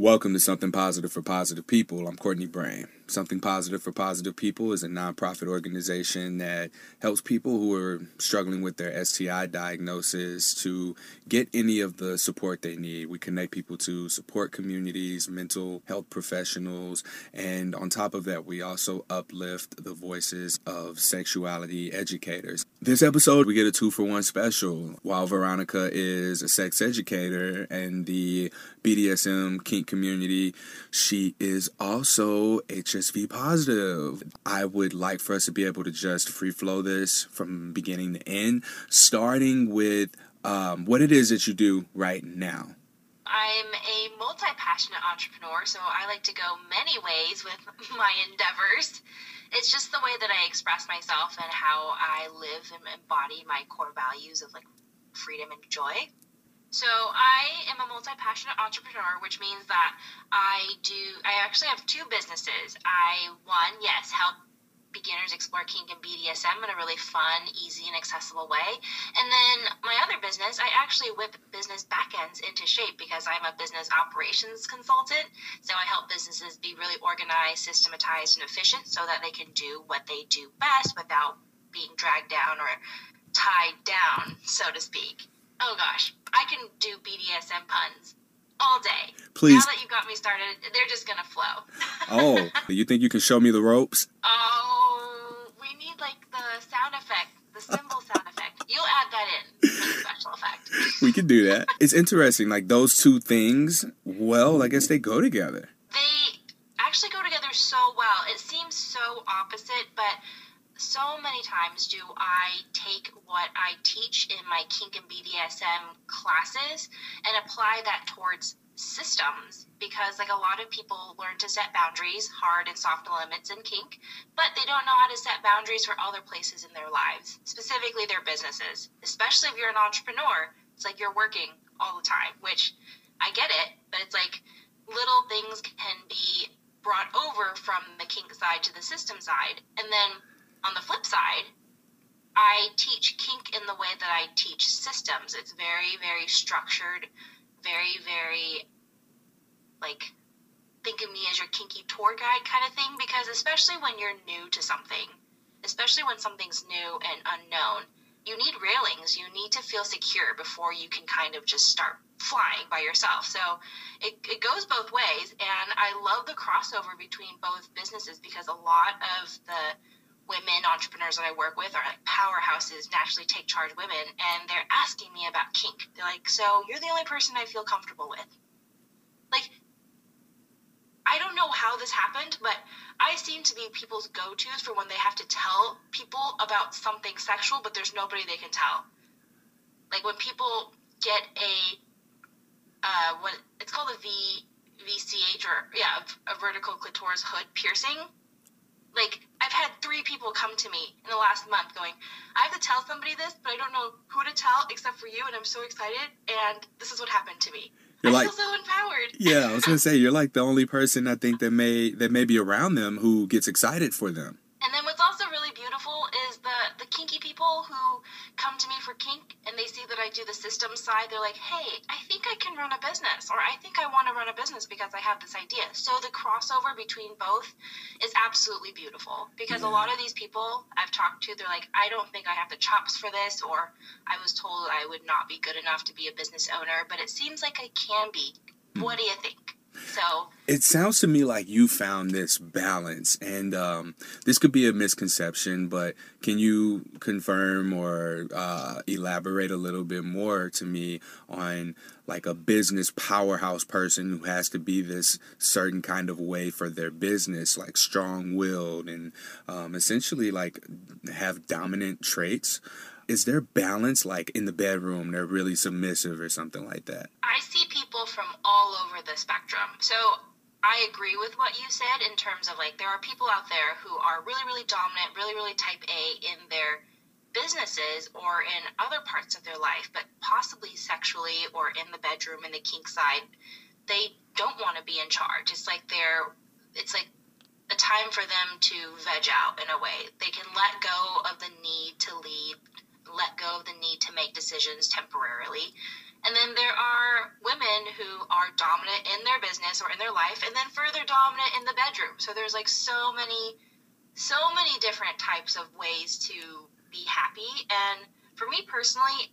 Welcome to Something Positive for Positive People. I'm Courtney Brain. Something Positive for Positive People is a nonprofit organization that helps people who are struggling with their STI diagnosis to get any of the support they need. We connect people to support communities, mental health professionals, and on top of that, we also uplift the voices of sexuality educators. This episode, we get a two for one special. While Veronica is a sex educator and the BDSM kink community, she is also HS HSV positive. I would like for us to be able to just free flow this from beginning to end, starting with um, what it is that you do right now. I'm a multi passionate entrepreneur, so I like to go many ways with my endeavors. It's just the way that I express myself and how I live and embody my core values of like freedom and joy. So I am a multi-passionate entrepreneur, which means that I do. I actually have two businesses. I one, yes, help beginners explore kink and BDSM in a really fun, easy, and accessible way. And then my other business, I actually whip business backends into shape because I'm a business operations consultant. So I help businesses be really organized, systematized, and efficient so that they can do what they do best without being dragged down or tied down, so to speak. Oh gosh, I can do BDSM puns all day. Please. Now that you got me started, they're just gonna flow. oh, you think you can show me the ropes? Oh, we need like the sound effect, the cymbal sound effect. You'll add that in for the special effect. we can do that. It's interesting, like those two things. Well, I guess they go together. They actually go together so well. It seems so opposite, but so many times do I take what I teach in my kink and BDSM classes and apply that towards systems because like a lot of people learn to set boundaries hard and soft limits in kink but they don't know how to set boundaries for other places in their lives specifically their businesses especially if you're an entrepreneur. It's like you're working all the time which i get it but it's like little things can be brought over from the kink side to the system side. And then on the flip side, I teach kink in the way that I teach systems. It's very, very structured, very, very like think of me as your kinky tour guide kind of thing because especially when you're new to something, especially when something's new and unknown, you need railings. You need to feel secure before you can kind of just start flying by yourself. So it, it goes both ways. And I love the crossover between both businesses because a lot of the women entrepreneurs that I work with are like powerhouses, naturally take charge women, and they're asking me about kink. They're like, "So you're the only person I feel comfortable with." Like, I don't know how this happened, but I seem to be people's go-tos for when they have to tell people about something sexual, but there's nobody they can tell. Like when people get a uh, what it's called a V VCH or yeah, a vertical clitoris hood piercing like I've had three people come to me in the last month going, I have to tell somebody this, but I don't know who to tell except for you, and I'm so excited. And this is what happened to me. You're I like, feel so empowered. Yeah, I was gonna say you're like the only person I think that may that may be around them who gets excited for them. Do the system side. They're like, "Hey, I think I can run a business, or I think I want to run a business because I have this idea." So the crossover between both is absolutely beautiful because yeah. a lot of these people I've talked to, they're like, "I don't think I have the chops for this," or "I was told I would not be good enough to be a business owner, but it seems like I can be." Mm. What do you think? So it sounds to me like you found this balance, and um, this could be a misconception, but can you confirm or uh, elaborate a little bit more to me on like a business powerhouse person who has to be this certain kind of way for their business, like strong willed and um, essentially like have dominant traits? Is there balance like in the bedroom they're really submissive or something like that? I see people from all over the spectrum. So i agree with what you said in terms of like there are people out there who are really really dominant really really type a in their businesses or in other parts of their life but possibly sexually or in the bedroom in the kink side they don't want to be in charge. It's like they're it's like a time for them to veg out in a way. They can let go of the need to lead let go of the need to make decisions temporarily And then there are women who are dominant in their business or in their life, and then further dominant in the bedroom. So there's like so many, so many different types of ways to be happy. And for me personally,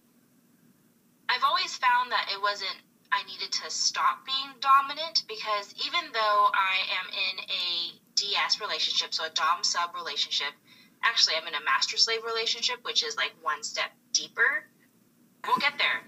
I've always found that it wasn't, I needed to stop being dominant because even though I am in a DS relationship, so a Dom sub relationship, actually, I'm in a master slave relationship, which is like one step deeper. We'll get there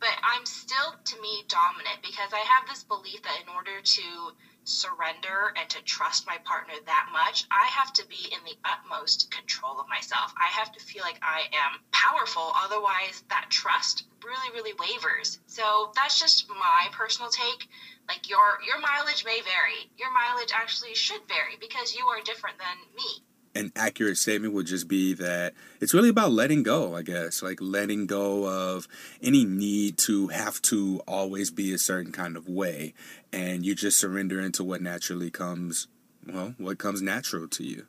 but I'm still to me dominant because I have this belief that in order to surrender and to trust my partner that much, I have to be in the utmost control of myself. I have to feel like I am powerful, otherwise, that trust really, really wavers. So that's just my personal take. Like your your mileage may vary. Your mileage actually should vary because you are different than me an accurate statement would just be that it's really about letting go, I guess, like letting go of any need to have to always be a certain kind of way. And you just surrender into what naturally comes, well, what comes natural to you.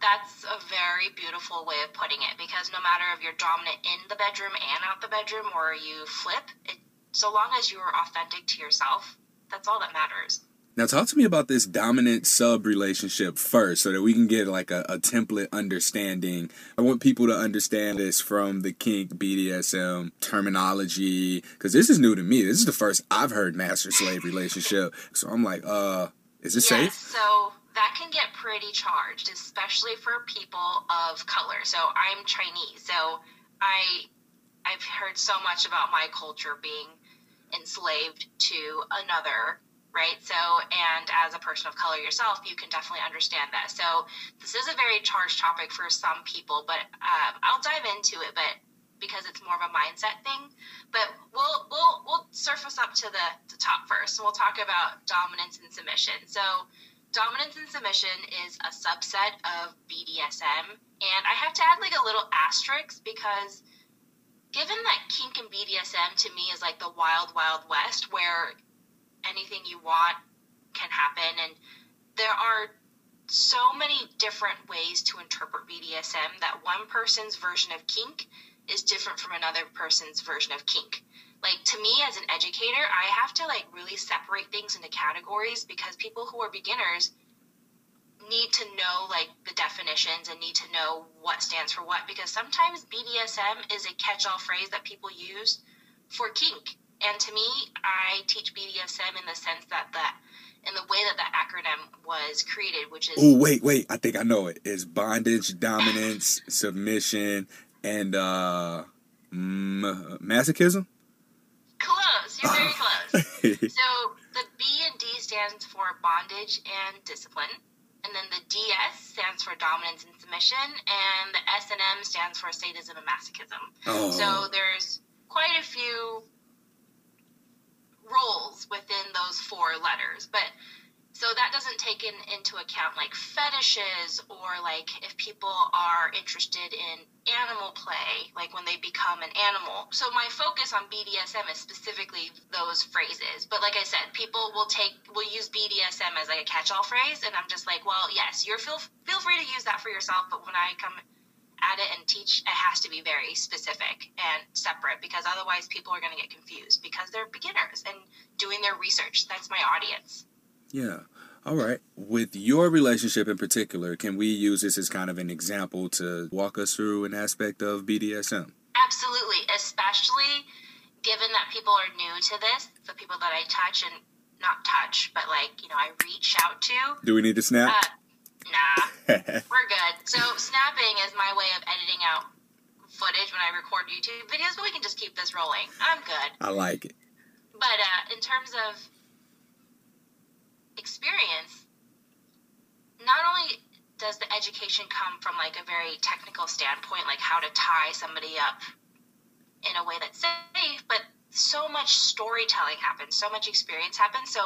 That's a very beautiful way of putting it because no matter if you're dominant in the bedroom and out the bedroom or you flip, it, so long as you're authentic to yourself, that's all that matters. Now, talk to me about this dominant sub relationship first so that we can get like a, a, template understanding. I want people to understand this from the kink BDSM terminology because this is new to me. This is the first I've heard master slave relationship. So I'm like, uh, is it yes, safe? So that can get pretty charged, especially for people of color. So I'm Chinese. So I I've heard so much about my culture being enslaved to another right? So, and as a person of color yourself, you can definitely understand that. So, this is a very charged topic for some people, but um, I'll dive into it, but because it's more of a mindset thing. But we'll we'll we'll surface up to the, the top first, and we'll talk about dominance and submission. So, dominance and submission is a subset of BDSM, and I have to add like a little asterisk because given that kink and BDSM to me is like the wild, wild west where anything you want can happen. And there are so many different ways to interpret BDSM that one person's version of kink is different from another person's version of kink. Like to me as an educator, I have to like really separate things into categories because people who are beginners need to know like the definitions and need to know what stands for what because sometimes BDSM is a catch-all phrase that people use for kink and to me, I teach BDSM in the sense that that in the way that the acronym was created, which is oh wait wait I think I know it is bondage, dominance, submission, and uh, masochism. Close, you're very close. so the B and D stands for bondage and discipline, and then the DS stands for dominance and submission, and the S and M stands for sadism and masochism. Oh. So there's quite a few roles within those four letters. But so that doesn't take in, into account like fetishes or like if people are interested in animal play, like when they become an animal. So my focus on BDSM is specifically those phrases. But like I said, people will take will use BDSM as like a catch-all phrase, and I'm just like, well, yes, you're feel feel free to use that for yourself. But when I come at it and teach, it has to be very specific and separate because otherwise people are going to get confused because they're beginners doing their research. That's my audience. Yeah. All right. With your relationship in particular, can we use this as kind of an example to walk us through an aspect of BDSM? Absolutely, especially given that people are new to this, the people that I touch and not touch, but like, you know, I reach out to. Do we need to snap? Uh, Nah, we're good. So snapping is my way of editing out footage when I record YouTube videos, but we can just keep this rolling. I'm good. I like it. But uh, in terms of experience, not only does the education come from like a very technical standpoint, like how to tie somebody up in a way that's safe, but so much storytelling happens, so much experience happens. So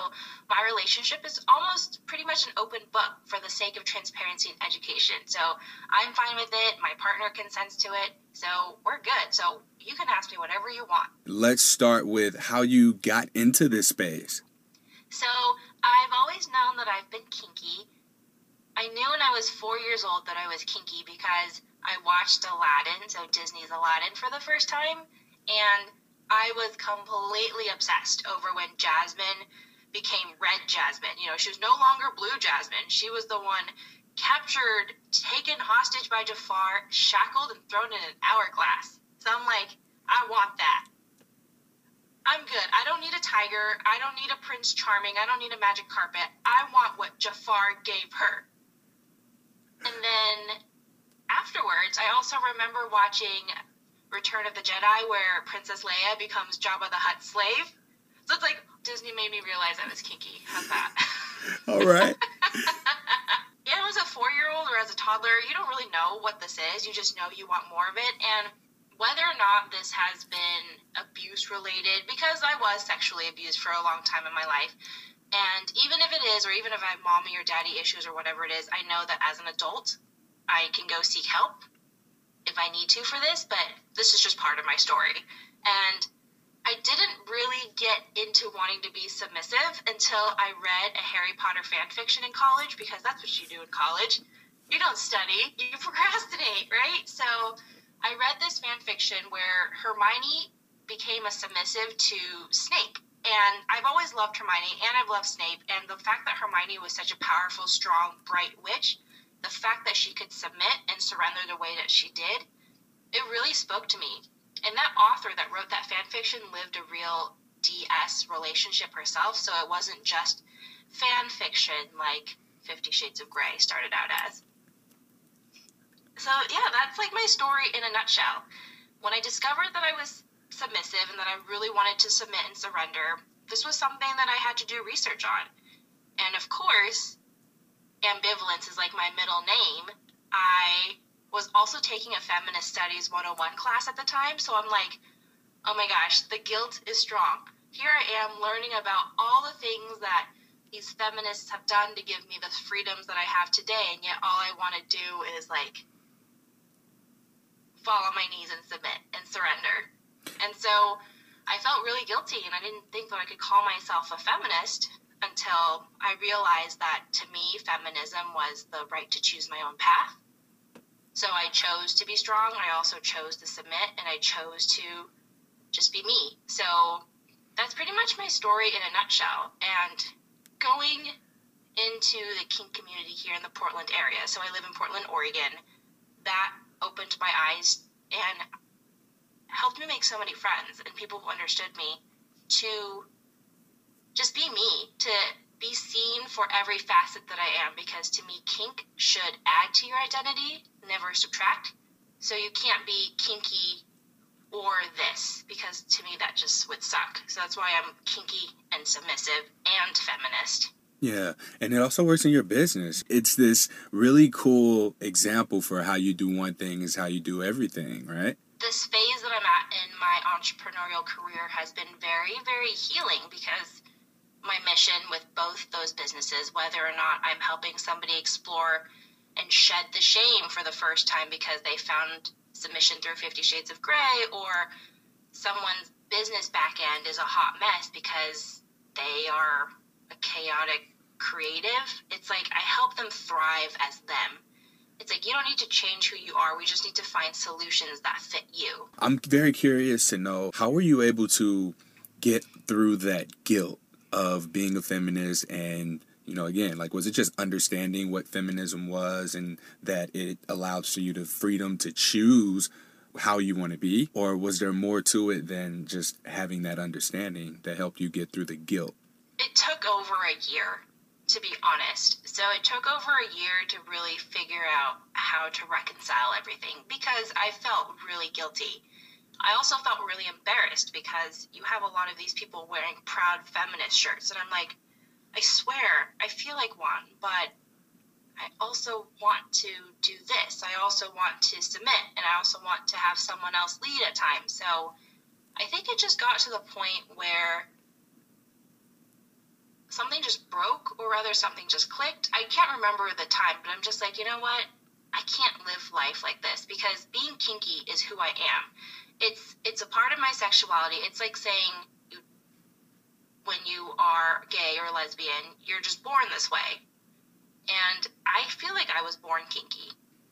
my relationship is almost pretty much an open book for the sake of transparency and education. So I'm fine with it. My partner consents to it. So we're good. So you can ask me whatever you want. Let's start with how you got into this space. So I've always known that I've been kinky. I knew when I was four years old that I was kinky because I watched Aladdin, so Disney's Aladdin, for the first time. And I was completely obsessed over when Jasmine became red Jasmine. You know, she was no longer blue Jasmine. She was the one captured, taken hostage by Jafar, shackled, and thrown in an hourglass. So I'm like, I want that. I'm good. I don't need a tiger. I don't need a Prince Charming. I don't need a magic carpet. I want what Jafar gave her. And then afterwards, I also remember watching Return of the Jedi, where Princess Leia becomes Jabba the Hutt slave. So it's like Disney made me realize I was kinky. How's that? All right. yeah, as a four year old or as a toddler, you don't really know what this is. You just know you want more of it. And whether or not this has been abuse related, because I was sexually abused for a long time in my life, and even if it is, or even if I have mommy or daddy issues or whatever it is, I know that as an adult, I can go seek help if I need to for this, but this is just part of my story. And I didn't really get into wanting to be submissive until I read a Harry Potter fan fiction in college because that's what you do in college. You don't study, you procrastinate, right? So I read this fan fiction where Hermione became a submissive to Snape. And I've always loved Hermione and I've loved Snape. And the fact that Hermione was such a powerful, strong, bright witch, the fact that she could submit and surrender the way that she did, it really spoke to me and that author that wrote that fan fiction lived a real DS relationship herself, so it wasn't just fan fiction like Fifty Shades of Grey started out as. So, yeah, that's like my story in a nutshell. When I discovered that I was submissive and that I really wanted to submit and surrender, this was something that I had to do research on. And of course, ambivalence is like my middle name. I was also taking a feminist studies 101 class at the time. So I'm like, oh my gosh, the guilt is strong. Here I am learning about all the things that these feminists have done to give me the freedoms that I have today, and yet all I want to do is like fall on my knees and submit and surrender. And so I felt really guilty, and I didn't think that I could call myself a feminist until I realized that to me, feminism was the right to choose my own path so I chose to be strong. I also chose to submit, and I chose to just be me. So that's pretty much my story in a nutshell. And going into the kink community here in the Portland area, so I live in Portland, Oregon, that opened my eyes and helped me make so many friends and people who understood me to just be me, to be seen for every facet that I am because to me, kink should add to your identity, never subtract. So you can't be kinky or this because to me that just would suck. So that's why I'm kinky and submissive and feminist. Yeah, and it also works in your business. It's this really cool example for how you do one thing is how you do everything, right? This phase that I'm at in my entrepreneurial career has been very, very healing because my mission with both those businesses, whether or not I'm helping somebody explore and shed the shame for the first time because they found submission through Fifty Shades of Grey, or someone's business back end is a hot mess because they are a chaotic creative. It's like I help them thrive as them. It's like you don't need to change who you are. We just need to find solutions that fit you. I'm very curious to know how were you able to get through that guilt of being a feminist and you know again like was it just understanding what feminism was and that it allows for you the freedom to choose how you want to be? Or was there more to it than just having that understanding that helped you get through the guilt? It took over a year to be honest. So it took over a year to really figure out how to reconcile everything because i felt really guilty I also felt really embarrassed because you have a lot of these people wearing proud feminist shirts, and I'm like, I swear, I feel like one, but I also want to do this. I also want to submit, and I also want to have someone else lead at times. So I think it just got to the point where something just broke, or rather, something just clicked. I can't remember the time, but I'm just like, you know what? I can't live life like this because being kinky is who I am. It's it's a part of my sexuality. It's like saying when you are gay or lesbian, you're just born this way. And I feel like I was born kinky,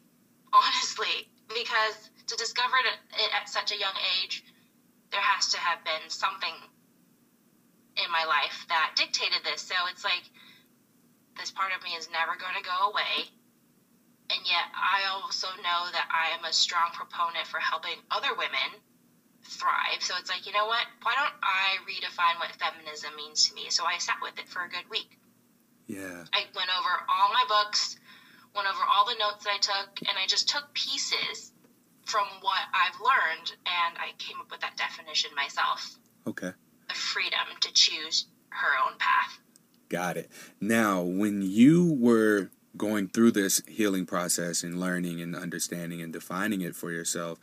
honestly, because to discover it at such a young age, there has to have been something in my life that dictated this. So it's like this part of me is never going to go away. And yet, I also know that I am a strong proponent for helping other women thrive. So it's like, you know what? Why don't I redefine what feminism means to me? So I sat with it for a good week. Yeah. I went over all my books, went over all the notes that I took, and I just took pieces from what I've learned and I came up with that definition myself. Okay. The freedom to choose her own path. Got it. Now, when you were going through this healing process and learning and understanding and defining it for yourself,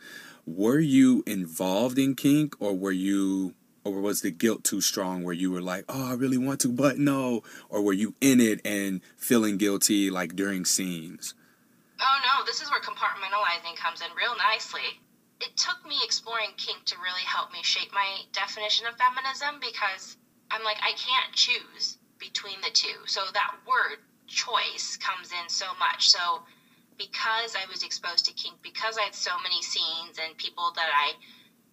were you involved in kink or were you or was the guilt too strong where you were like, "Oh, I really want to, but no," or were you in it and feeling guilty like during scenes? Oh no, this is where compartmentalizing comes in real nicely. It took me exploring kink to really help me shape my definition of feminism because I'm like, I can't choose between the two. So that word choice comes in so much. So because I was exposed to kink, because I had so many scenes and people that I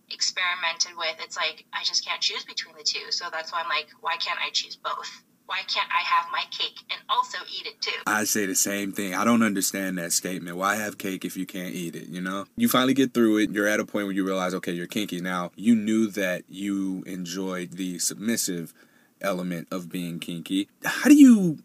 experimented with, it's like I just can't choose between the two. So that's why I'm like, why can't I choose both? why can't I have my cake and also eat it too? I say the same thing. I don't understand that statement. Why have cake if you can't eat it, you know? You finally get through it. You're at a point where you realize, okay, you're kinky. Now, you knew that you enjoyed the submissive element of being kinky. How do you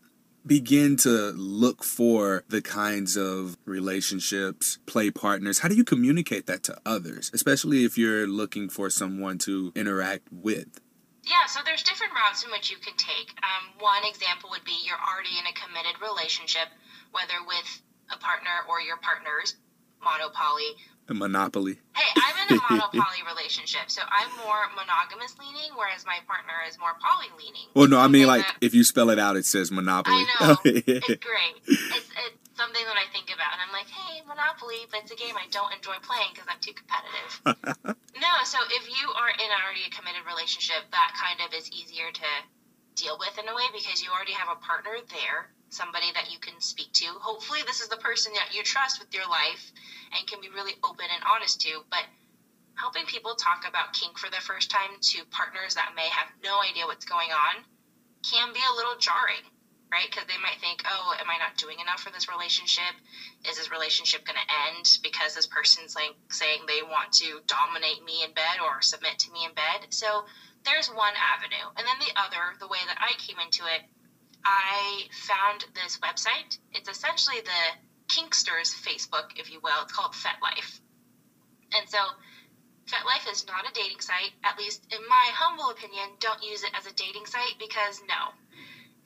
begin to look for the kinds of relationships, play partners? How do you communicate that to others, especially if you're looking for someone to interact with? Yeah, so there's different routes in which you can take. Um, one example would be you're already in a committed relationship, whether with a partner or your partners, monopoly. A monopoly. Hey, I'm in a monopoly relationship, so I'm more monogamous leaning, whereas my partner is more poly leaning. Well, no, I mean like that, if you spell it out, it says monopoly. I know. it's great. It's, it's something that I think about, and I'm like, hey, Monopoly, but it's a game I don't enjoy playing because I'm too competitive. no, so if you are in already a committed relationship, that kind of is easier to deal with in a way because you already have a partner there, somebody that you can speak to. Hopefully, this is the person that you trust with your life and can be really open and honest to. But helping people talk about kink for the first time to partners that may have no idea what's going on can be a little jarring right? Because they might think, oh, am I not doing enough for this relationship? Is this relationship going to end because this person's like saying they want to dominate me in bed or submit to me in bed? So there's one avenue. And then the other, the way that I came into it, I found this website. It's essentially the Kinksters Facebook, if you will. It's called FetLife. And so FetLife is not a dating site, at least in my humble opinion. Don't use it as a dating site because no,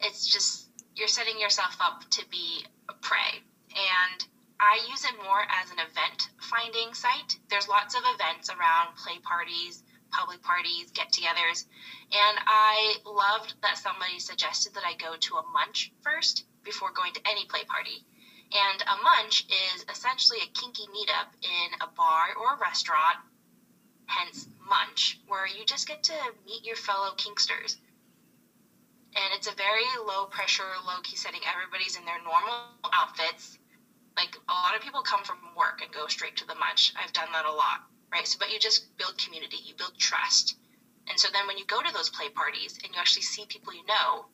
it's just you're setting yourself up to be a prey. And I use it more as an event finding site. There's lots of events around play parties, public parties, get togethers. And I loved that somebody suggested that I go to a munch first before going to any play party. And a munch is essentially a kinky meetup in a bar or a restaurant, hence munch, where you just get to meet your fellow kinksters and it's a very low pressure, low key setting. Everybody's in their normal outfits. Like a lot of people come from work and go straight to the munch. I've done that a lot, right? So, but you just build community, you build trust, and so then when you go to those play parties and you actually see people you know,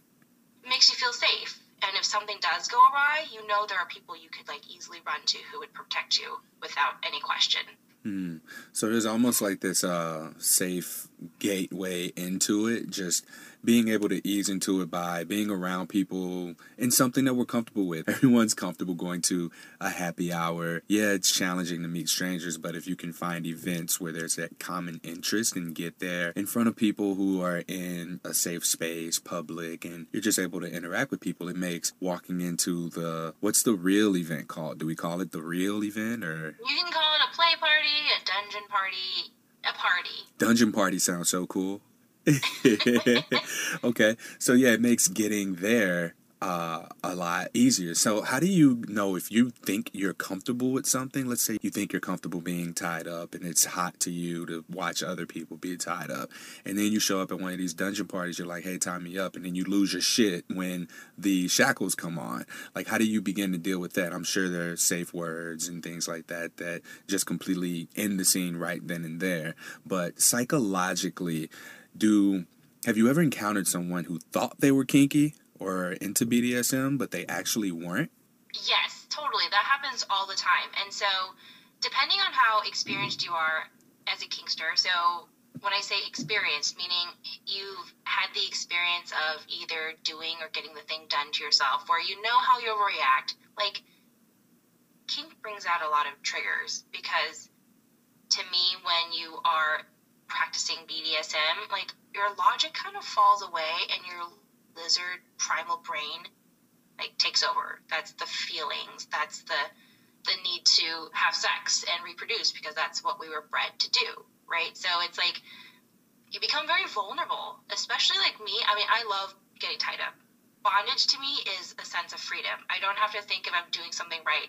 it makes you feel safe. And if something does go awry, you know there are people you could like easily run to who would protect you without any question. Hmm. So there's almost like this uh, safe gateway into it, just being able to ease into it by being around people in something that we're comfortable with. Everyone's comfortable going to a happy hour. Yeah, it's challenging to meet strangers, but if you can find events where there's that common interest and get there in front of people who are in a safe space, public, and you're just able to interact with people, it makes walking into the what's the real event called? Do we call it the real event or You can call it a play party, a dungeon party, a party. Dungeon party sounds so cool. okay, so yeah, it makes getting there uh, a lot easier. So, how do you know if you think you're comfortable with something? Let's say you think you're comfortable being tied up and it's hot to you to watch other people be tied up. And then you show up at one of these dungeon parties, you're like, hey, tie me up. And then you lose your shit when the shackles come on. Like, how do you begin to deal with that? I'm sure there are safe words and things like that that just completely end the scene right then and there. But psychologically, do have you ever encountered someone who thought they were kinky or into BDSM, but they actually weren't? Yes, totally. That happens all the time. And so, depending on how experienced you are as a kinkster, so when I say experienced, meaning you've had the experience of either doing or getting the thing done to yourself, where you know how you'll react. Like, kink brings out a lot of triggers because to me, when you are practicing BDSM, like your logic kind of falls away and your lizard primal brain like takes over. That's the feelings. That's the the need to have sex and reproduce because that's what we were bred to do, right? So it's like you become very vulnerable, especially like me. I mean, I love getting tied up. Bondage to me is a sense of freedom. I don't have to think if I'm doing something right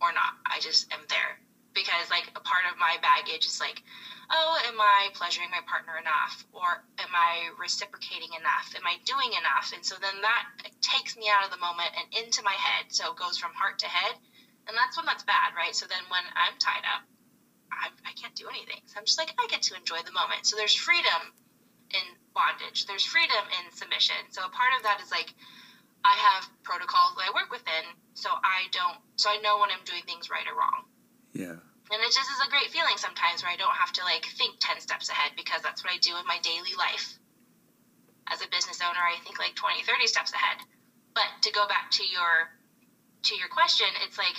or not. I just am there because like a part of my baggage is like oh, am I pleasuring my partner enough? Or am I reciprocating enough? Am I doing enough? And so then that takes me out of the moment and into my head. So it goes from heart to head. And that's when that's bad, right? So then when I'm tied up, I, I can't do anything. So I'm just like, I get to enjoy the moment. So there's freedom in bondage, there's freedom in submission. So a part of that is like, I have protocols that I work within, so I don't, so I know when I'm doing things right or wrong. Yeah. And it just is a great feeling sometimes where I don't have to like think 10 steps ahead because that's what I do in my daily life. As a business owner, I think like 20, 30 steps ahead. But to go back to your to your question, it's like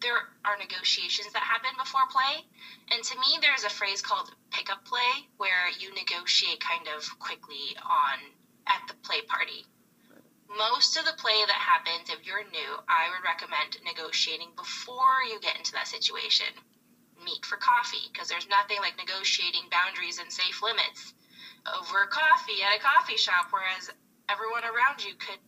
there are negotiations that happen before play. And to me, there's a phrase called pickup play where you negotiate kind of quickly on at the play party most of the play that happens, if you're new, I would recommend negotiating before you get into that situation. Meet for coffee, because there's nothing like negotiating boundaries and safe limits over coffee at a coffee shop, whereas everyone around you could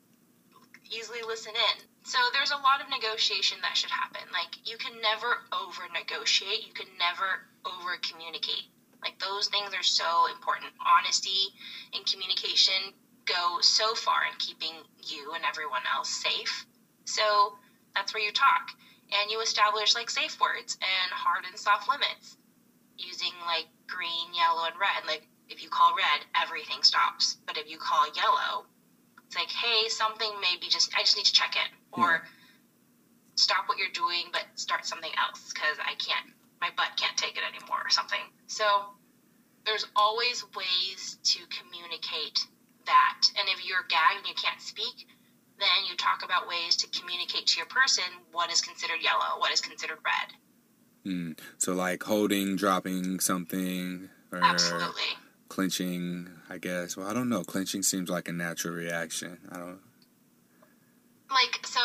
easily listen in. So there's a lot of negotiation that should happen. Like you can never over negotiate, you can never over communicate. Like those things are so important. Honesty and communication go so far in keeping you and everyone else safe. So that's where you talk and you establish like safe words and hard and soft limits using like green, yellow, and red. Like if you call red, everything stops. But if you call yellow, it's like, hey, something maybe just, I just need to check in hmm. or yeah. stop what you're doing, but start something else because I can't, my butt can't take it anymore or something. So there's always ways to communicate that. And if you're gagged and you can't speak, then you talk about ways to communicate to your person what is considered yellow, what is considered red. Mm. So, like holding, dropping something, or Absolutely. clenching, I guess. Well, I don't know. Clenching seems like a natural reaction. I don't. Like, so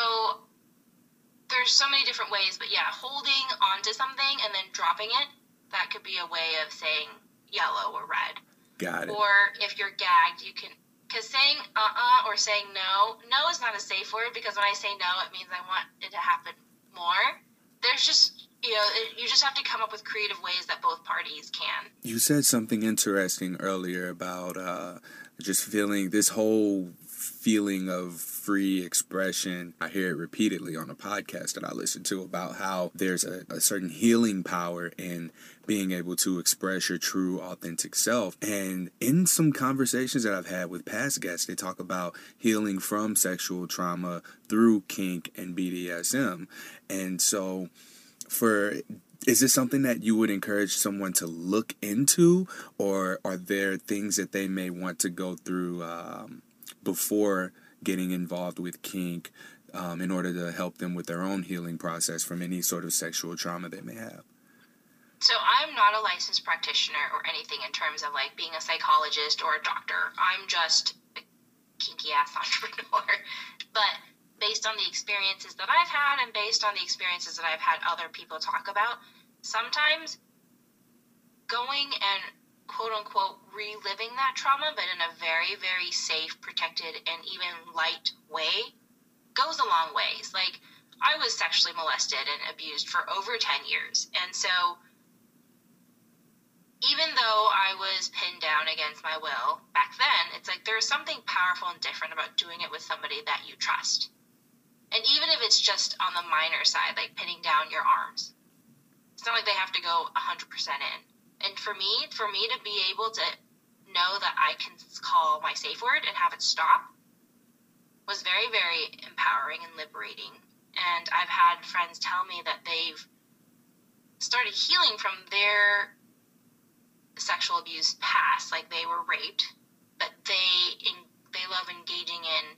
there's so many different ways, but yeah, holding onto something and then dropping it, that could be a way of saying yellow or red. Got it. Or if you're gagged, you can because saying uh-uh or saying no no is not a safe word because when i say no it means i want it to happen more there's just you know you just have to come up with creative ways that both parties can you said something interesting earlier about uh, just feeling this whole feeling of free expression. I hear it repeatedly on a podcast that I listen to about how there's a, a, certain healing power in being able to express your true, authentic self. And in some conversations that I've had with past guests, they talk about healing from sexual trauma through kink and BDSM. And so, for is this something that you would encourage someone to look into, or are there things that they may want to go through um, before getting involved with kink um, in order to help them with their own healing process from any sort of sexual trauma they may have? So I'm not a licensed practitioner or anything in terms of like being a psychologist or a doctor. I'm just a kinky ass entrepreneur. but based on the experiences that I've had and based on the experiences that I've had other people talk about, sometimes going and quote unquote reliving that trauma, but in a very, very safe, protected, and even light way goes a long ways. Like, I was sexually molested and abused for over 10 years. And so, even though I was pinned down against my will back then, it's like there's something powerful and different about doing it with somebody that you trust. And even if it's just on the minor side, like pinning down your arms, it's not like they have to go 100% in. And for me, for me to be able to know that I can call my safe word and have it stop was very, very empowering and liberating. And I've had friends tell me that they've started healing from their sexual abuse past, like they were raped, but they they love engaging in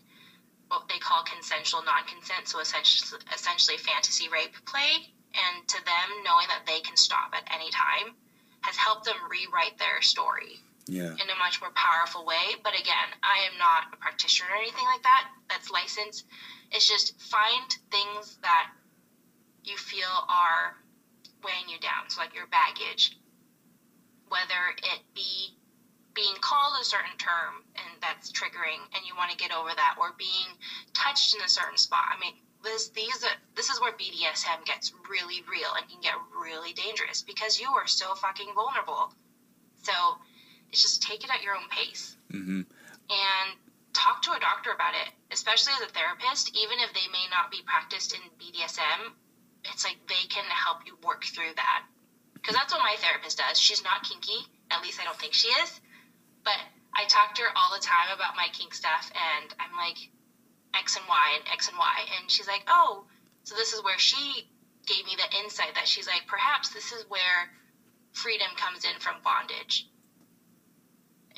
what they call consensual non-consent, so essentially, essentially fantasy rape play. And to them, knowing that they can stop at any time has helped them rewrite their story yeah. in a much more powerful way. But again, I am not a practitioner or anything like that that's licensed. It's just find things that you feel are weighing you down. So, like your baggage, whether it be being called a certain term and that's triggering and you want to get over that, or being touched in a certain spot. I mean, this these are, this is where BDSM gets really real and can get really dangerous because you are so fucking vulnerable. So it's just take it at your own pace mm-hmm. and talk to a doctor about it, especially as a therapist. Even if they may not be practiced in BDSM, it's like they can help you work through that because that's what my therapist does. She's not kinky, at least I don't think she is, but I talk to her all the time about my kink stuff, and I'm like, X and Y and X and Y. And she's like, oh, so this is where she gave me the insight that she's like, perhaps this is where freedom comes in from bondage.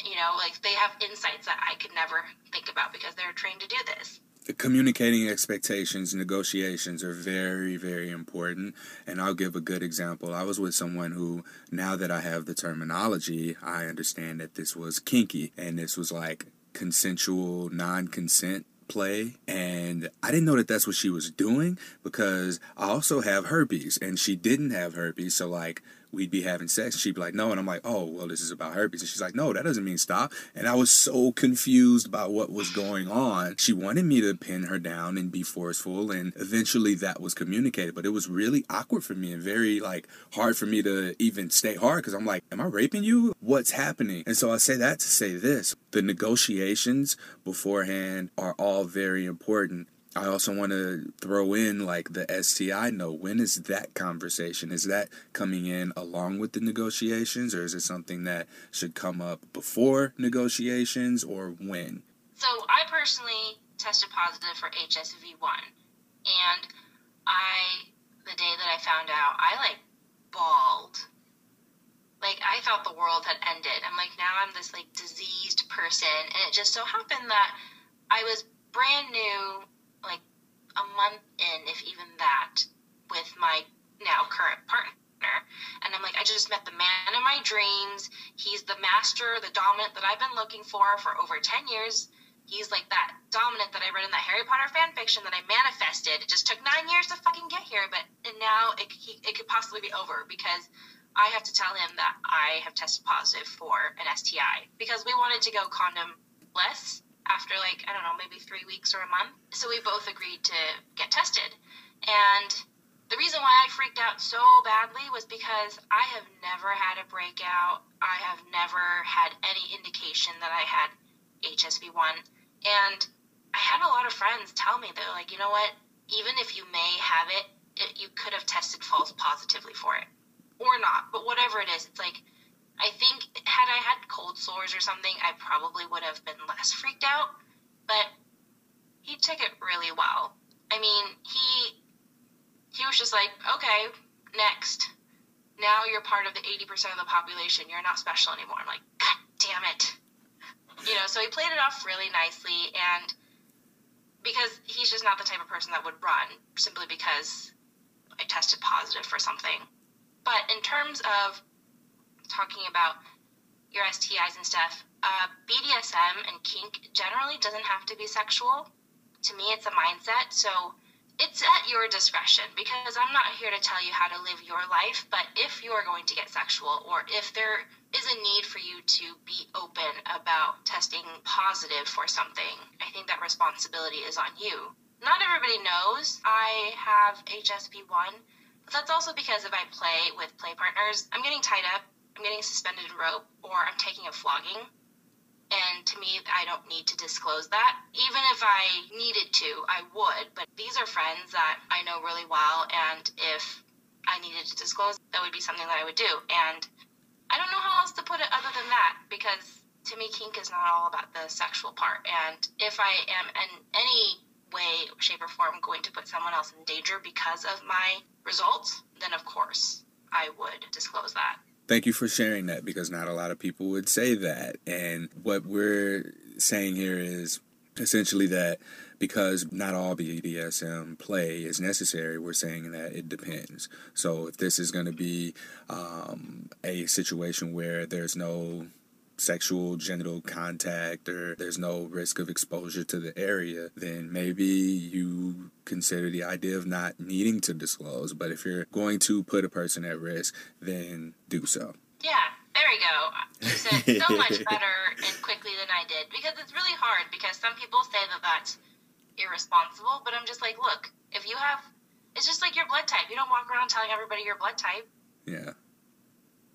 You know, like they have insights that I could never think about because they're trained to do this. Communicating expectations, negotiations are very, very important. And I'll give a good example. I was with someone who, now that I have the terminology, I understand that this was kinky and this was like consensual non consent play and I didn't know that that's what she was doing because I also have herpes and she didn't have herpes so like we'd be having sex she'd be like no and I'm like oh well this is about herpes and she's like no that doesn't mean stop and I was so confused about what was going on. She wanted me to pin her down and be forceful and eventually that was communicated but it was really awkward for me and very like hard for me to even stay hard because I'm like am I raping you? What's happening? And so I say that to say this the negotiations beforehand are all very important. I also want to throw in like the STI note. When is that conversation? Is that coming in along with the negotiations, or is it something that should come up before negotiations, or when? So, I personally tested positive for HSV1, and I, the day that I found out, I like bawled. Like, I thought the world had ended. I'm like, now I'm this like diseased person, and it just so happened that I was brand new, like a month in, if even that, with my now current partner. And I'm like, I just met the man of my dreams. He's the master, the dominant that I've been looking for for over 10 years. He's like that dominant that I read in that Harry Potter fan fiction that I manifested. It just took nine years to fucking get here, but and now it, he, it could possibly be over because I have to tell him that I have tested positive for an STI because we wanted to go condom less after like I don't know maybe three weeks or a month. So we both agreed to get tested, and the reason why I freaked out so badly was because I have never had a breakout. I have never had any indication that I had HSV1, and I had a lot of friends tell me they're like, you know what? Even if you may have it, it you could have tested false positively for it, or not. But whatever it is, it's like I think had I had cold sores or something, I probably would have been less freaked out. But he took it really well. I mean, he he was just like, okay, next. Now you're part of the 80% of the population. You're not special anymore. I'm like, God damn it. You know, so he played it off really nicely. And because he's just not the type of person that would run simply because I tested positive for something. But in terms of talking about your STIs and stuff, uh, BDSM and kink generally doesn't have to be sexual. To me, it's a mindset. So it's at your discretion because I'm not here to tell you how to live your life, but if you are going to get sexual or if there is a need for you to be open about testing positive for something, I think that responsibility is on you. Not everybody knows I have HSV1, but that's also because if I play with play partners, I'm getting tied up, I'm getting suspended in rope, or I'm taking a flogging and to me, I don't need to disclose that. Even if I needed to, I would. But these are friends that I know really well. And if I needed to disclose, that would be something that I would do. And I don't know how else to put it other than that because to me, kink is not all about the sexual part. And if I am in any way, shape, or form going to put someone else in danger because of my results, then of course I would disclose that. Thank you for sharing that because not a lot of people would say that. And what we're saying here is essentially that because not all BDSM play is necessary, we're saying that it depends. So if this is going to be um, a situation where there's no sexual genital contact or there's no risk of exposure to the area, then maybe you consider the idea of not needing to disclose. But if you're going to put a person at risk, then do so. Yeah, there we go. You said so much better and quickly than I did because it's really hard because some people say that that's irresponsible, but I'm just like, look, if you have, it's just like your blood type. You don't walk around telling everybody your blood type. Yeah.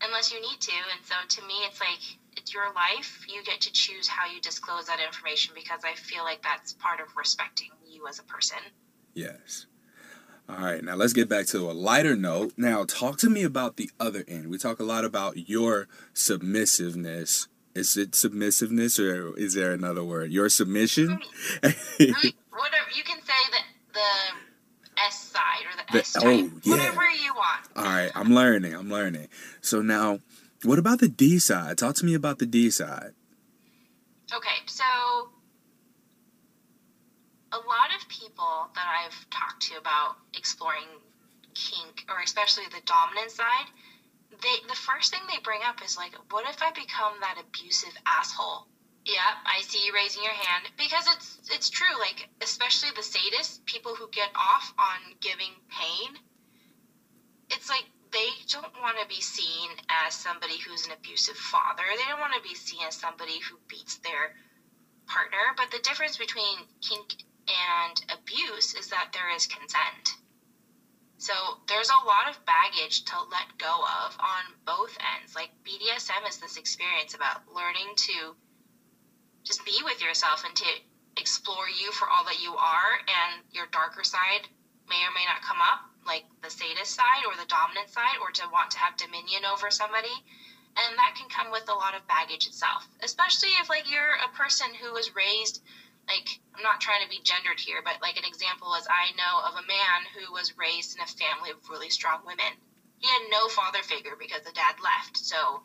Unless you need to. And so to me, it's like, it's your life. You get to choose how you disclose that information because I feel like that's part of respecting you as a person. Yes. All right, now let's get back to a lighter note. Now, talk to me about the other end. We talk a lot about your submissiveness. Is it submissiveness or is there another word? Your submission? Whatever you can say that the S side or the, the S type, oh, yeah. whatever you want. All right, I'm learning. I'm learning. So now, what about the D side? Talk to me about the D side. Okay, so a lot of people that I've talked to about exploring kink, or especially the dominant side, they the first thing they bring up is like, what if I become that abusive asshole? Yeah, I see you raising your hand because it's it's true. Like especially the sadists, people who get off on giving pain, it's like they don't want to be seen as somebody who's an abusive father. They don't want to be seen as somebody who beats their partner. But the difference between kink and abuse is that there is consent. So there's a lot of baggage to let go of on both ends. Like BDSM is this experience about learning to just be with yourself and to explore you for all that you are, and your darker side may or may not come up like the sadist side or the dominant side or to want to have dominion over somebody. And that can come with a lot of baggage itself especially if like you're a person who was raised like i'm not trying to be gendered here but like an example is i know of a man who was raised in a family of really strong women. He had no father figure because the dad left. So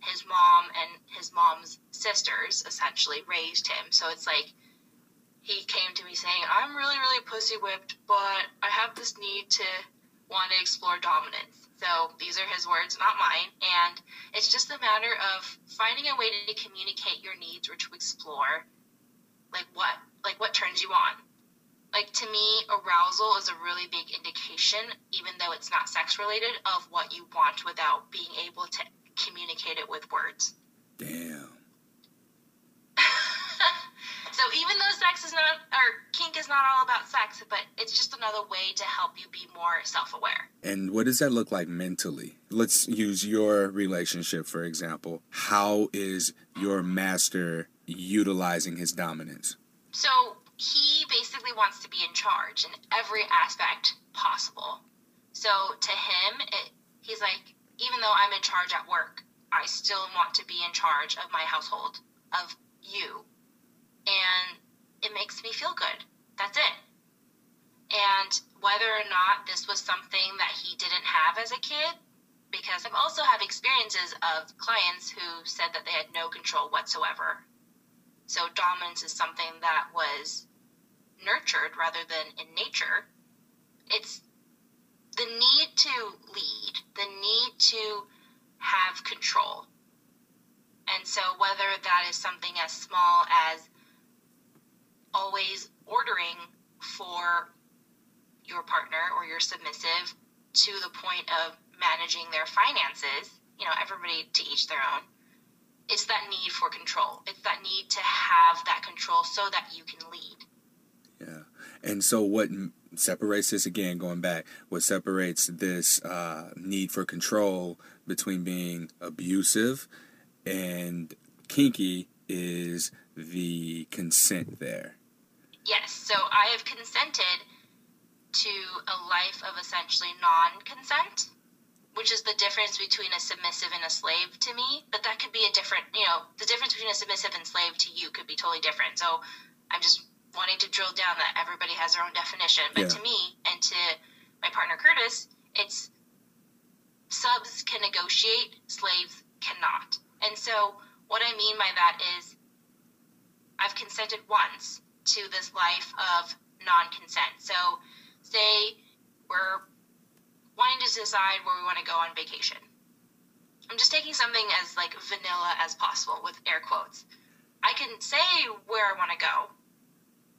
his mom and his mom's sisters essentially raised him. So it's like he came to me saying, I'm really, really pussy whipped, but I have this need to want to explore dominance. So these are his words, not mine. And it's just a matter of finding a way to communicate your needs or to explore like what like what turns you on. Like to me, arousal is a really big indication, even though it's not sex related, of what you want And what does that look like mentally? Let's use your relationship, for example. How is your master utilizing his dominance? So he basically wants to be in charge in every aspect possible. So to him, it, he's like, even though I'm in charge at work, I still want to be in charge of my household, of you, and it makes me feel good. That's it. And whether or not this was something that he didn't have as a kid, because I've also have experiences of clients who said that they had no control whatsoever. So dominance is something that was nurtured rather than in nature. It's the need to lead, the need to have control. And so whether that is something as small as always ordering for you're submissive to the point of managing their finances, you know, everybody to each their own. It's that need for control. It's that need to have that control so that you can lead. Yeah. And so, what separates this again, going back, what separates this uh, need for control between being abusive and kinky is the consent there. Yes. So, I have consented to a life of essentially non consent which is the difference between a submissive and a slave to me. But that could be a different, you know, the difference between a submissive and slave to you could be totally different. So I'm just wanting to drill down that everybody has their own definition. But yeah. to me and to my partner Curtis, it's subs can negotiate, slaves cannot. And so what I mean by that is I've consented once to this life of non consent. So say we're wanting to decide where we want to go on vacation. I'm just taking something as like vanilla as possible with air quotes. I can say where I want to go.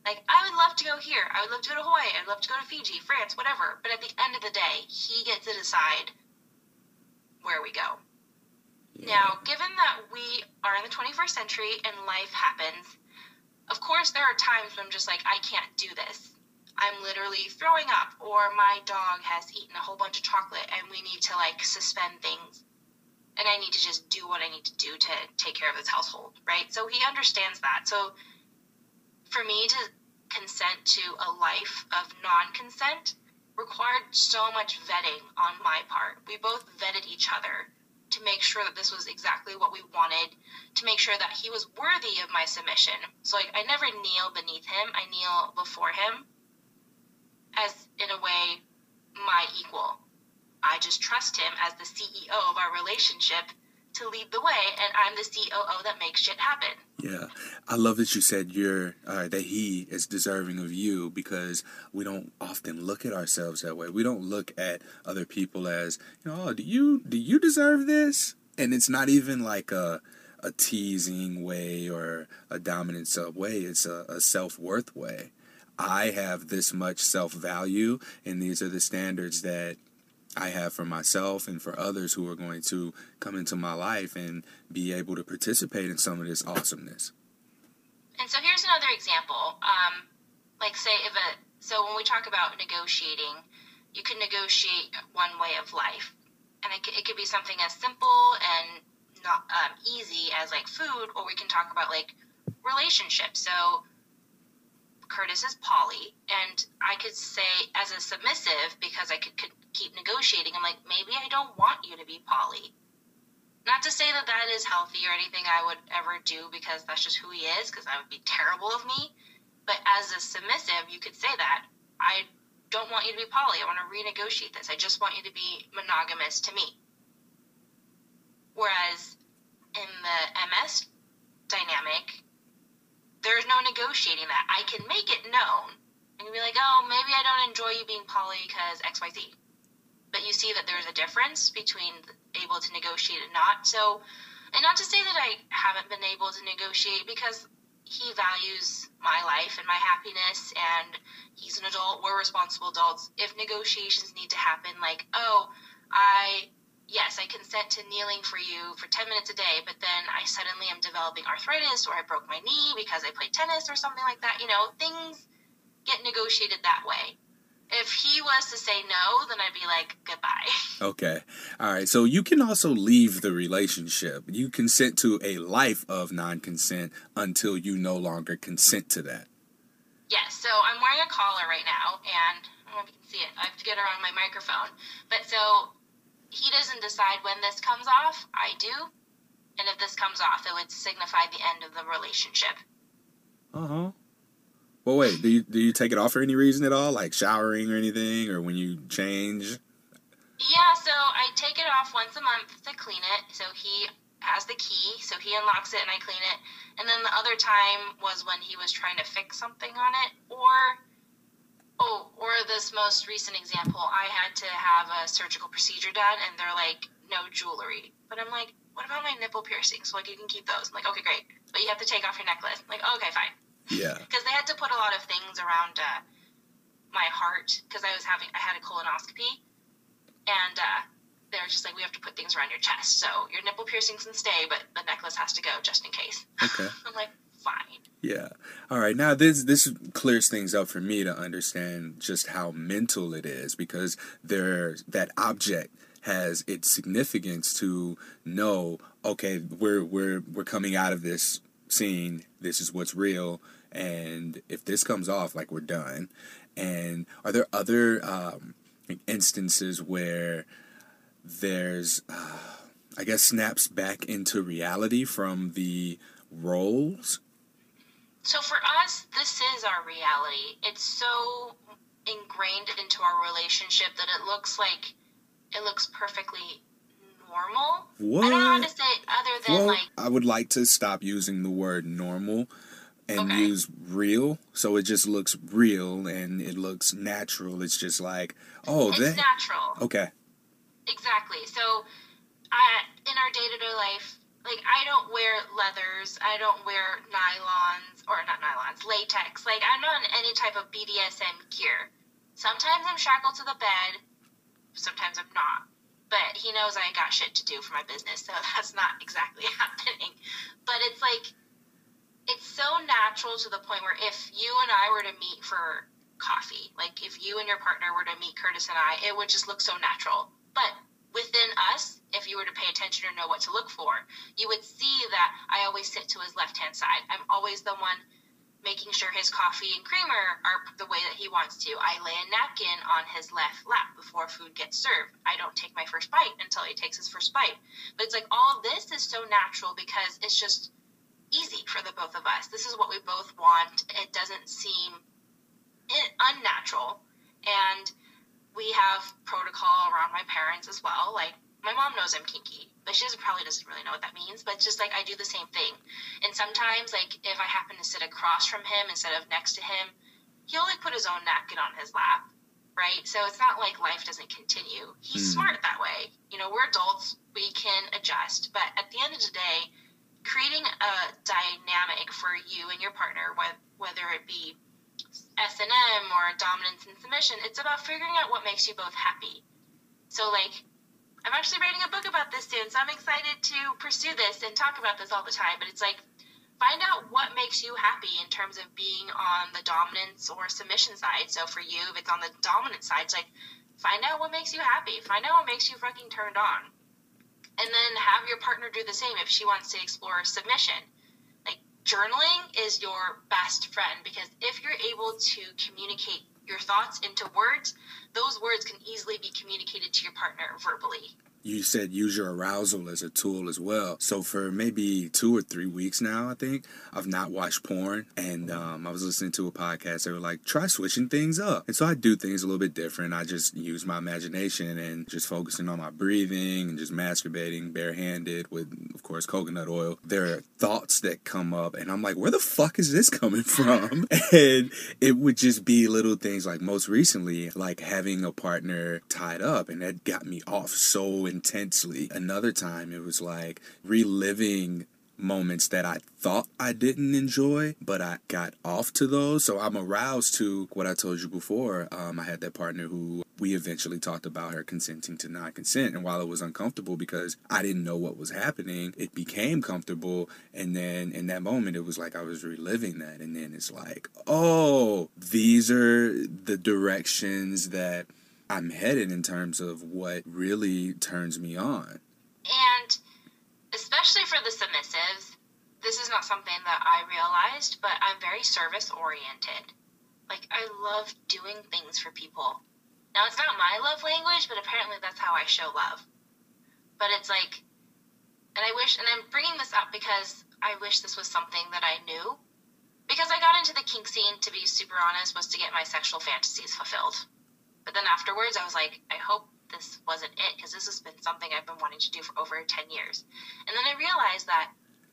Like I would love to go here. I would love to go to Hawaii. I'd love to go to Fiji, France, whatever. But at the end of the day, he gets to decide where we go. Yeah. Now, given that we are in the 21st century and life happens, of course there are times when I'm just like I can't do this. I'm literally throwing up, or my dog has eaten a whole bunch of chocolate and we need to like suspend things. And I need to just do what I need to do to take care of this household, right? So he understands that. So for me to consent to a life of non consent required so much vetting on my part. We both vetted each other to make sure that this was exactly what we wanted, to make sure that he was worthy of my submission. So like I never kneel beneath him, I kneel before him as, in a way, my equal. I just trust him as the CEO of our relationship to lead the way, and I'm the COO that makes shit happen. Yeah, I love that you said you're uh, that he is deserving of you because we don't often look at ourselves that way. We don't look at other people as you know, oh, do you do you deserve this? And it's not even like a a teasing way or a dominant sub way. It's a, a self worth way. I have this much self value, and these are the standards that I have for myself and for others who are going to come into my life and be able to participate in some of this awesomeness. And so here's another example. Um, like, say, if a so when we talk about negotiating, you can negotiate one way of life, and it, it could be something as simple and not um, easy as like food, or we can talk about like relationships. So Curtis is poly, and I could say as a submissive because I could, could keep negotiating. I'm like, maybe I don't want you to be poly. Not to say that that is healthy or anything I would ever do because that's just who he is, because that would be terrible of me. But as a submissive, you could say that I don't want you to be poly. I want to renegotiate this. I just want you to be monogamous to me. Whereas in the MS dynamic, there's no negotiating that. I can make it known and be like, oh, maybe I don't enjoy you being poly because XYZ. But you see that there's a difference between able to negotiate and not. So, and not to say that I haven't been able to negotiate because he values my life and my happiness and he's an adult, we're responsible adults. If negotiations need to happen, like, oh, I yes, I consent to kneeling for you for 10 minutes a day, but then I suddenly am developing arthritis or I broke my knee because I played tennis or something like that. You know, things get negotiated that way. If he was to say no, then I'd be like, goodbye. Okay. All right. So you can also leave the relationship. You consent to a life of non consent until you no longer consent to that. Yes. So I'm wearing a collar right now, and I don't know if you can see it. I have to get around my microphone. But so he doesn't decide when this comes off. I do. And if this comes off, it would signify the end of the relationship. Uh huh. Well, wait. Do you do you take it off for any reason at all, like showering or anything, or when you change? Yeah. So I take it off once a month to clean it. So he has the key, so he unlocks it and I clean it. And then the other time was when he was trying to fix something on it, or Oh, or this most recent example, I had to have a surgical procedure done, and they're like, no jewelry. But I'm like, what about my nipple piercings? Like, you can keep those. I'm like, okay, great. But you have to take off your necklace. I'm like, okay, fine. Yeah. Because they had to put a lot of things around uh, my heart because I was having I had a colonoscopy, and uh, they were just like, we have to put things around your chest, so your nipple piercings can stay, but the necklace has to go just in case. Okay. I'm like, fine. Yeah. All right. Now this this clears things up for me to understand just how mental it is because there that object has its significance to know okay we're we're we're coming out of this scene this is what's real and if this comes off like we're done and are there other um, instances where there's uh, i guess snaps back into reality from the roles So for us, this is our reality. It's so ingrained into our relationship that it looks like it looks perfectly normal. what I don't know how to say it other than Well, like I would like to stop using the word normal and Okay. use real. So it just looks real and it looks natural. It's just like, oh, it's that. natural. Okay. Exactly. So, I in our day to day life, like I don't wear leathers, I don't wear nylons or not nylons, latex. Like I'm not in any type of BDSM gear. Sometimes I'm shackled to the bed, sometimes I'm not. But he knows I got shit to do for my business, so that's not exactly happening. But it's like it's so natural to the point where if you and I were to meet for coffee, like if you and your partner were to meet Curtis and I, it would just look so natural. But within us, if you were to pay attention or know what to look for, you would see that I always sit to his left hand side. I'm always the one making sure his coffee and creamer are the way that he wants to. I lay a napkin on his left lap before food gets served. I don't take my first bite until he takes his first bite. But it's like all this is so natural because it's just easy for the both of us. This is what we both want. It doesn't seem unnatural. And we have protocol around my parents as well. Like my mom knows I'm kinky, but she doesn't, probably doesn't really know what that means. But just like I do the same thing. And sometimes, like if I happen to sit across from him instead of next to him, he'll like put his own napkin on his lap, right? So it's not like life doesn't continue. He's Hmm. smart that way. You know, we're adults. We can adjust. But at the end of the day, creating a dynamic for you and your partner, whe- whether it be S and M or dominance and submission, it's about figuring out what makes you both happy. So, like, I'm actually writing a book about this soon, so I'm excited to pursue this and talk about this all the time. But it's like, find out what makes you happy in terms of being on the dominance or submission side. So for you, if it's on the dominant side, it's like, find out what makes you happy. Find out what makes you fucking turned on and then have your partner do the same if she wants to explore submission. Journaling is your best friend because if you're able to communicate your thoughts into words, those words can easily be communicated to your partner verbally. You said use your arousal as a tool as well. So for maybe two or three weeks now, I think I've not watched porn, and um, I was listening to a podcast. They were like, try switching things up, and so I do things a little bit different. I just use my imagination and just focusing on my breathing and just masturbating barehanded with, of course, coconut oil. There are thoughts that come up, and I'm like, where the fuck is this coming from? and it would just be little things like most recently, like having a partner tied up, and that got me off so intensely. Another time, it was like reliving moments that I thought I didn't enjoy, but I got off to those. So I'm aroused to what I told you before. Um, I had that partner who we eventually talked about her consenting to non consent. And while it was uncomfortable because I didn't know what was happening, it became comfortable. And then in that moment, it was like I was reliving that. And then it's like, oh, these are the directions that I'm headed in terms of what really turns me on. And especially for the submissives, this is not something that I realized, but I'm very service oriented. Like, I love doing things for people. Now, it's not my love language, but apparently that's how I show love. But it's like, and I wish, and I'm bringing this up because I wish this was something that I knew. Because I got into the kink scene, to be super honest, was to get my sexual fantasies fulfilled. But then afterwards, I was like, I hope this wasn't it because this has been something I've been wanting to do for over 10 years. And then I realized that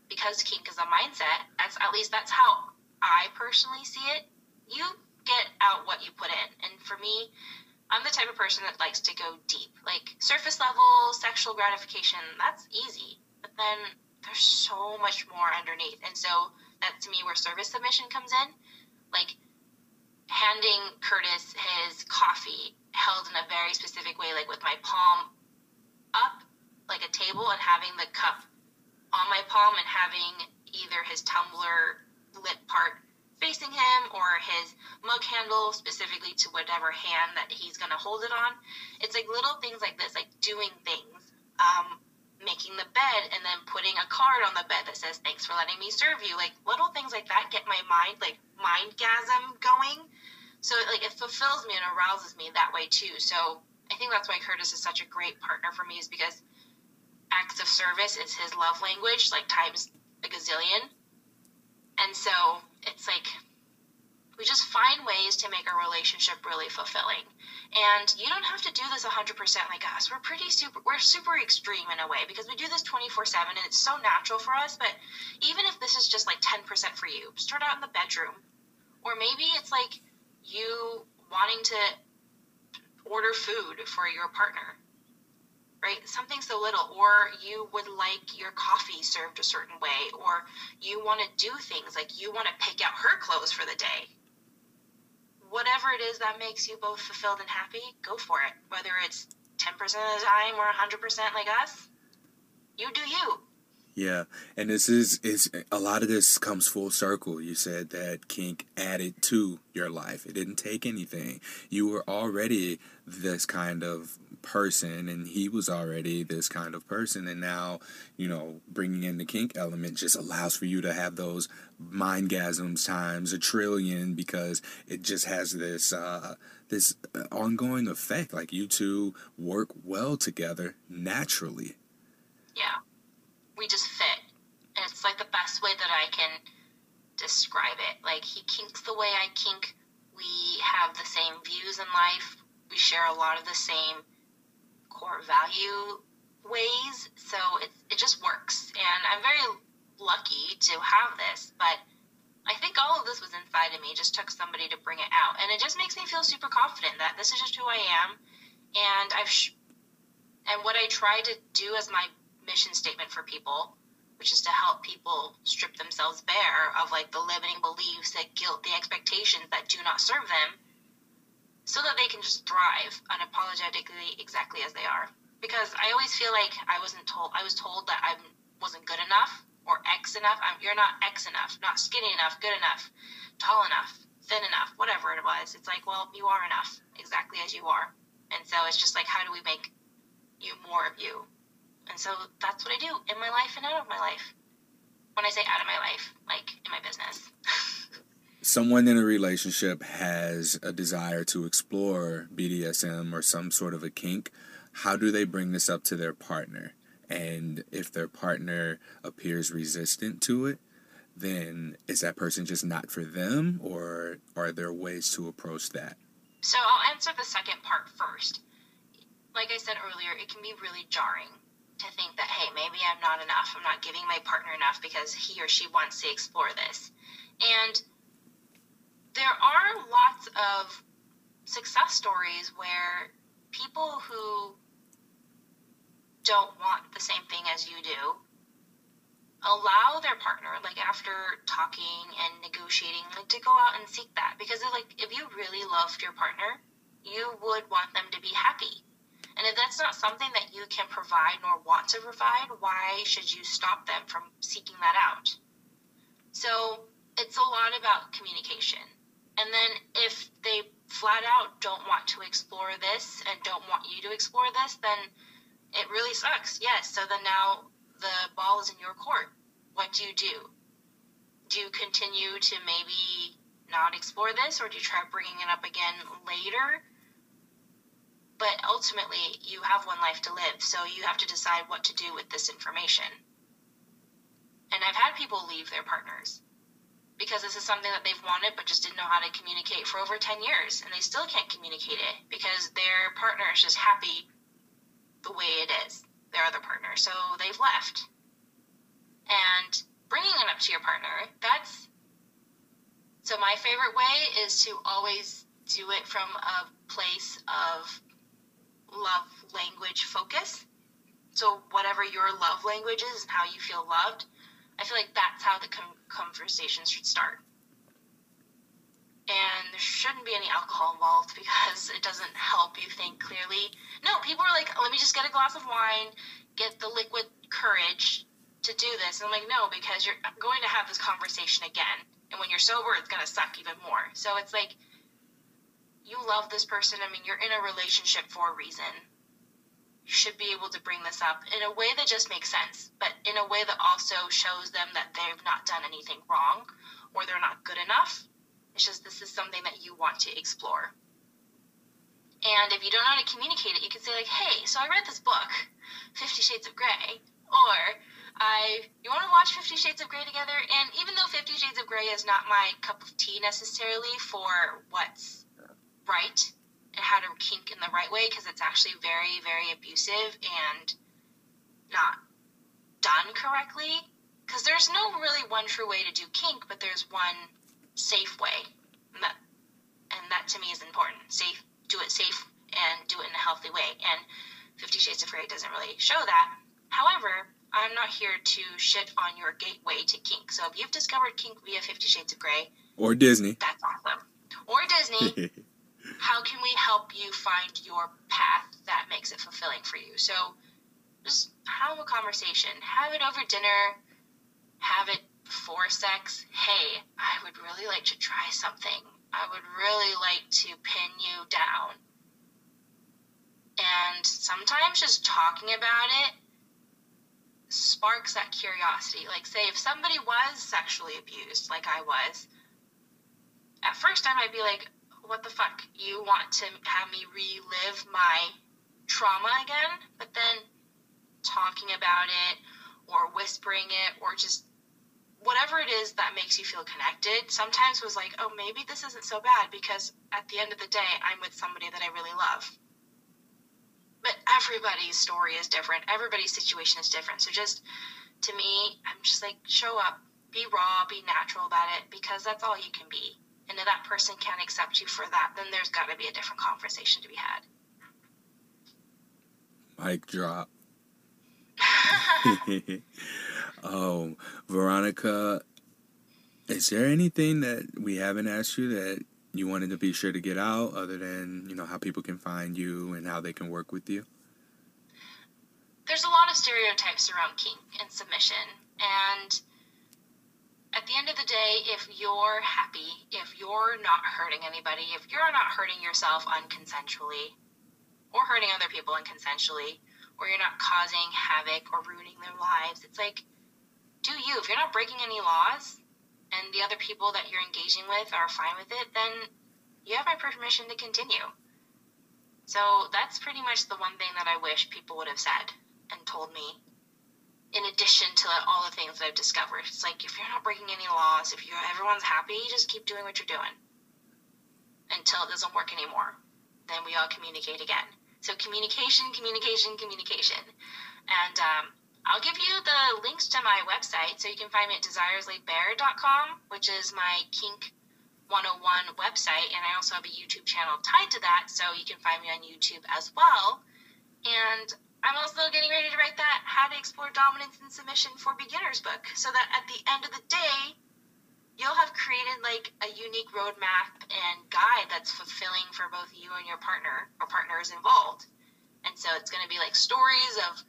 because kink is a mindset, that's at least that's how I personally see it. You get out what you put in. And for me, I'm the type of person that likes to go deep. Like surface level sexual gratification, that's easy. But then there's so much more underneath. And so that's to me where service submission comes in. Like handing Curtis his coffee held in a very specific way, like with my palm up like a table and having the cup on my palm and having either his tumbler lip part facing him or his mug handle specifically to whatever hand that he's going to hold it on. It's like little things like this, like doing things, um, making the bed and then putting a card on the bed that says, thanks for letting me serve you. Like little things like that get my mind, like mindgasm going. So like it fulfills me and arouses me that way too. So I think that's why Curtis is such a great partner for me is because acts of service is his love language, like times a gazillion. And so it's like we just find ways to make our relationship really fulfilling. And you don't have to do this 100% like us. We're pretty super, we're super extreme in a way because we do this 24 7 and it's so natural for us. But even if this is just like 10% for you, start out in the bedroom. Or maybe it's like you wanting to order food for your partner right? Something so little, or you would like your coffee served a certain way, or you want to do things like you want to pick out her clothes for the day. Whatever it is that makes you both fulfilled and happy, go for it. Whether it's 10% of the time or 100% like us, you do you. Yeah, and this is is a lot of this comes full circle. You said that kink added to your life. It didn't take anything. You were already this kind of person and he was already this kind of person and now you know bringing in the kink element just allows for you to have those mindgasms times a trillion because it just has this uh this ongoing effect like you two work well together naturally yeah we just fit and it's like the best way that i can describe it like he kinks the way i kink we have the same views in life we share a lot of the same core value ways. So it, it just works. And I'm very lucky to have this, but I think all of this was inside of me. It just took somebody to bring it out. And it just makes me feel super confident that this is just who I am. And I've, sh- and what I try to do as my mission statement for people, which is to help people strip themselves bare of like the limiting beliefs, the guilt, the expectations that do not serve them so that they can just thrive unapologetically exactly as they are. Because I always feel like I wasn't told I was told that I wasn't good enough or X enough. I'm, you're not X enough, not skinny enough, good enough, tall enough, thin enough, whatever it was. It's like, well, you are enough exactly as you are. And so it's just like, how do we make you more of you? And so that's what I do in my life and out of my life. When I say out of my life, like in my business. someone in a relationship has a desire to explore BDSM or some sort of a kink, how do they bring this up to their partner? And if their partner appears resistant to it, then is that person just not for them, or are there ways to approach that? So I'll answer the second part first. Like I said earlier, it can be really jarring to think that, hey, maybe I'm not enough. I'm not giving my partner enough because he or she wants to explore this. And there are lots of success stories where people who don't want the same thing as you do allow their partner like after talking and negotiating like to go out and seek that because like if you really loved your partner you would want them to be happy and if that's not something that you can provide nor want to provide why should you stop them from seeking that out so it's a lot about communication and then if they flat out don't want to explore this and don't want you to explore this, then it really sucks. Yes. So then now the ball is in your court. What do you do? Do you continue to maybe not explore this or do you try bringing it up again later? But ultimately, you have one life to live, so you have to decide what to do with this information. And I've had people leave their partners because this is something that they've wanted but just didn't know how to communicate for over 10 years and they still can't communicate it because their partner is just happy the way it is their other partner so they've left and bringing it up to your partner that's so my favorite way is to always do it from a place of love language focus so whatever your love language is and how you feel loved I feel like that's how the com- conversation should start. And there shouldn't be any alcohol involved because it doesn't help you think clearly. No, people are like, let me just get a glass of wine, get the liquid courage to do this. And I'm like, no, because you're going to have this conversation again. And when you're sober, it's going to suck even more. So it's like, you love this person. I mean, you're in a relationship for a reason. You should be able to bring this up in a way that just makes sense, but in a way that also shows them that they've not done anything wrong or they're not good enough it's just this is something that you want to explore. And if you don't know how to communicate it, you can say like, "Hey, so I read this book, Fifty Shades of Grey," or "I, you want to watch Fifty Shades of Grey together?" And even though Fifty Shades of Grey is not my cup of tea necessarily for what's right and how to kink in the right way, because it's actually very, very abusive and not done correctly. Because there's no really one true way to do kink, but there's one safe way. And that, and that to me is important. Safe, do it safe and do it in a healthy way. And Fifty Shades of Grey doesn't really show that. However, I'm not here to shit on your gateway to kink. So if you've discovered kink via Fifty Shades of Grey or Disney, that's awesome. Or Disney, how can we help you find your path that makes it fulfilling for you? So just have a conversation, have it over dinner, have it before sex, hey, I would really like to try something. I would really like to pin you down. And sometimes just talking about it sparks that curiosity. Like, say, if somebody was sexually abused, like I was, at first I might be like, what the fuck? You want to have me relive my trauma again? But then talking about it or whispering it or just whatever it is that makes you feel connected sometimes was like, oh, maybe this isn't so bad because at the end of the day, I'm with somebody that I really love. But everybody's story is different, everybody's situation is different. So just to me, I'm just like, show up, be raw, be natural about it because that's all you can be. And if that person can't accept you for that, then there's got to be a different conversation to be had. Mic drop. Oh, Veronica, is there anything that we haven't asked you that you wanted to be sure to get out other than, you know, how people can find you and how they can work with you? There's a lot of stereotypes around kink and submission. And at the end of the day, if you're happy, if you're not hurting anybody, if you're not hurting yourself unconsensually or hurting other people unconsensually, or you're not causing havoc or ruining their lives, it's like do you. If you're not breaking any laws and the other people that you're engaging with are fine with it, then you have my permission to continue. So that's pretty much the one thing that I wish people would have said and told me. In addition to all the things that I've discovered, it's like if you're not breaking any laws, if you everyone's happy, just keep doing what you're doing until it doesn't work anymore. Then we all communicate again. So communication, communication, communication, and um, I'll give you the links to my website so you can find me at desireslaidbare.com, which is my kink 101 website, and I also have a YouTube channel tied to that, so you can find me on YouTube as well. And I'm also getting ready to write that How to Explore Dominance and Submission for Beginners book, so that at the end of the day, you'll have created like a unique roadmap and guide that's fulfilling for both you and your partner or partners involved. And so it's going to be like stories of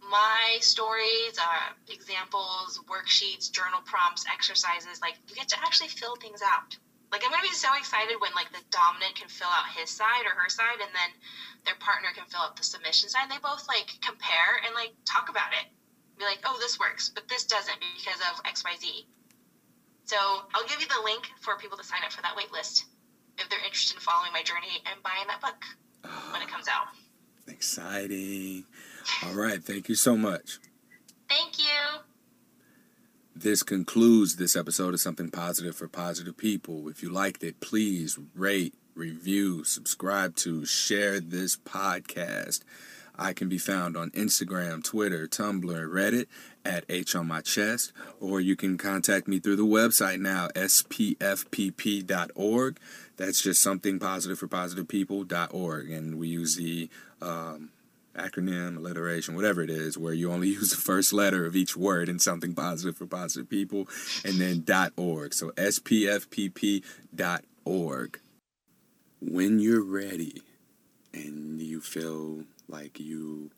my stories, uh, examples, worksheets, journal prompts, exercises, like you get to actually fill things out. Like I'm gonna be so excited when like the dominant can fill out his side or her side, and then their partner can fill out the submission side. They both like compare and like talk about it. Be like, oh, this works, but this doesn't because of X, Y, Z. So I'll give you the link for people to sign up for that wait list if they're interested in following my journey and buying that book when it comes out. Exciting. All right. Thank you so much. Thank you. This concludes this episode of Something Positive for Positive People. If you liked it, please rate, review, subscribe to, share this podcast. I can be found on Instagram, Twitter, Tumblr, Reddit at H on my chest, or you can contact me through the website now, spfpp.org. That's just something positive for positive people.org. And we use the um, acronym, alliteration, whatever it is, where you only use the first letter of each word in something positive for positive people, and then .org. So spfpp.org. when you're ready and you feel like you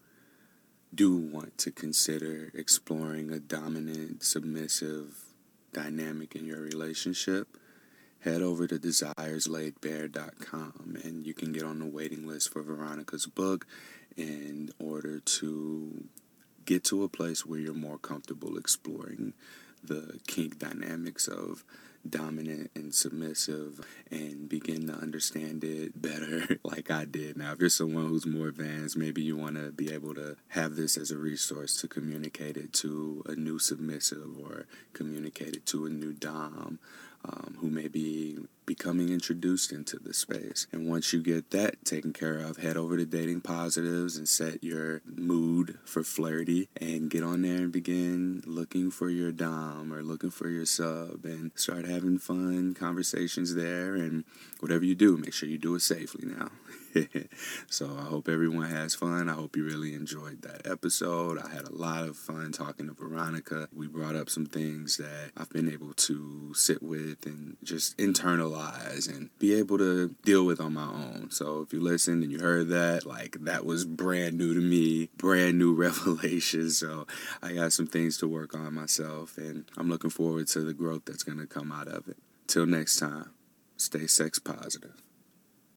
do want to consider exploring a dominant, submissive dynamic in your relationship, head over to desireslaidbare.com and you can get on the waiting list for Veronica's book in order to get to a place where you're more comfortable exploring the kink dynamics of dominant and submissive and begin to understand it better like I did. Now, if you're someone who's more advanced, maybe you want to be able to have this as a resource to communicate it to a new submissive or communicate it to a new Dom um, who may be becoming introduced into the space. And once you get that taken care of, head over to Dating Positives and set your mood for flirty and get on there and begin looking for your Dom or looking for your sub and start having fun conversations there. And whatever you do, make sure you do it safely now. so I hope everyone has fun. I hope you really enjoyed that episode. I had a lot of fun talking to Veronica. We brought up some things that I've been able to sit with and just internalize and be able to deal with on my own. So if you listened and you heard that, like that was brand new to me, brand new revelation. So I got some things to work on myself and I'm looking forward to the growth that's going to come out of it. Till next time, stay sex positive.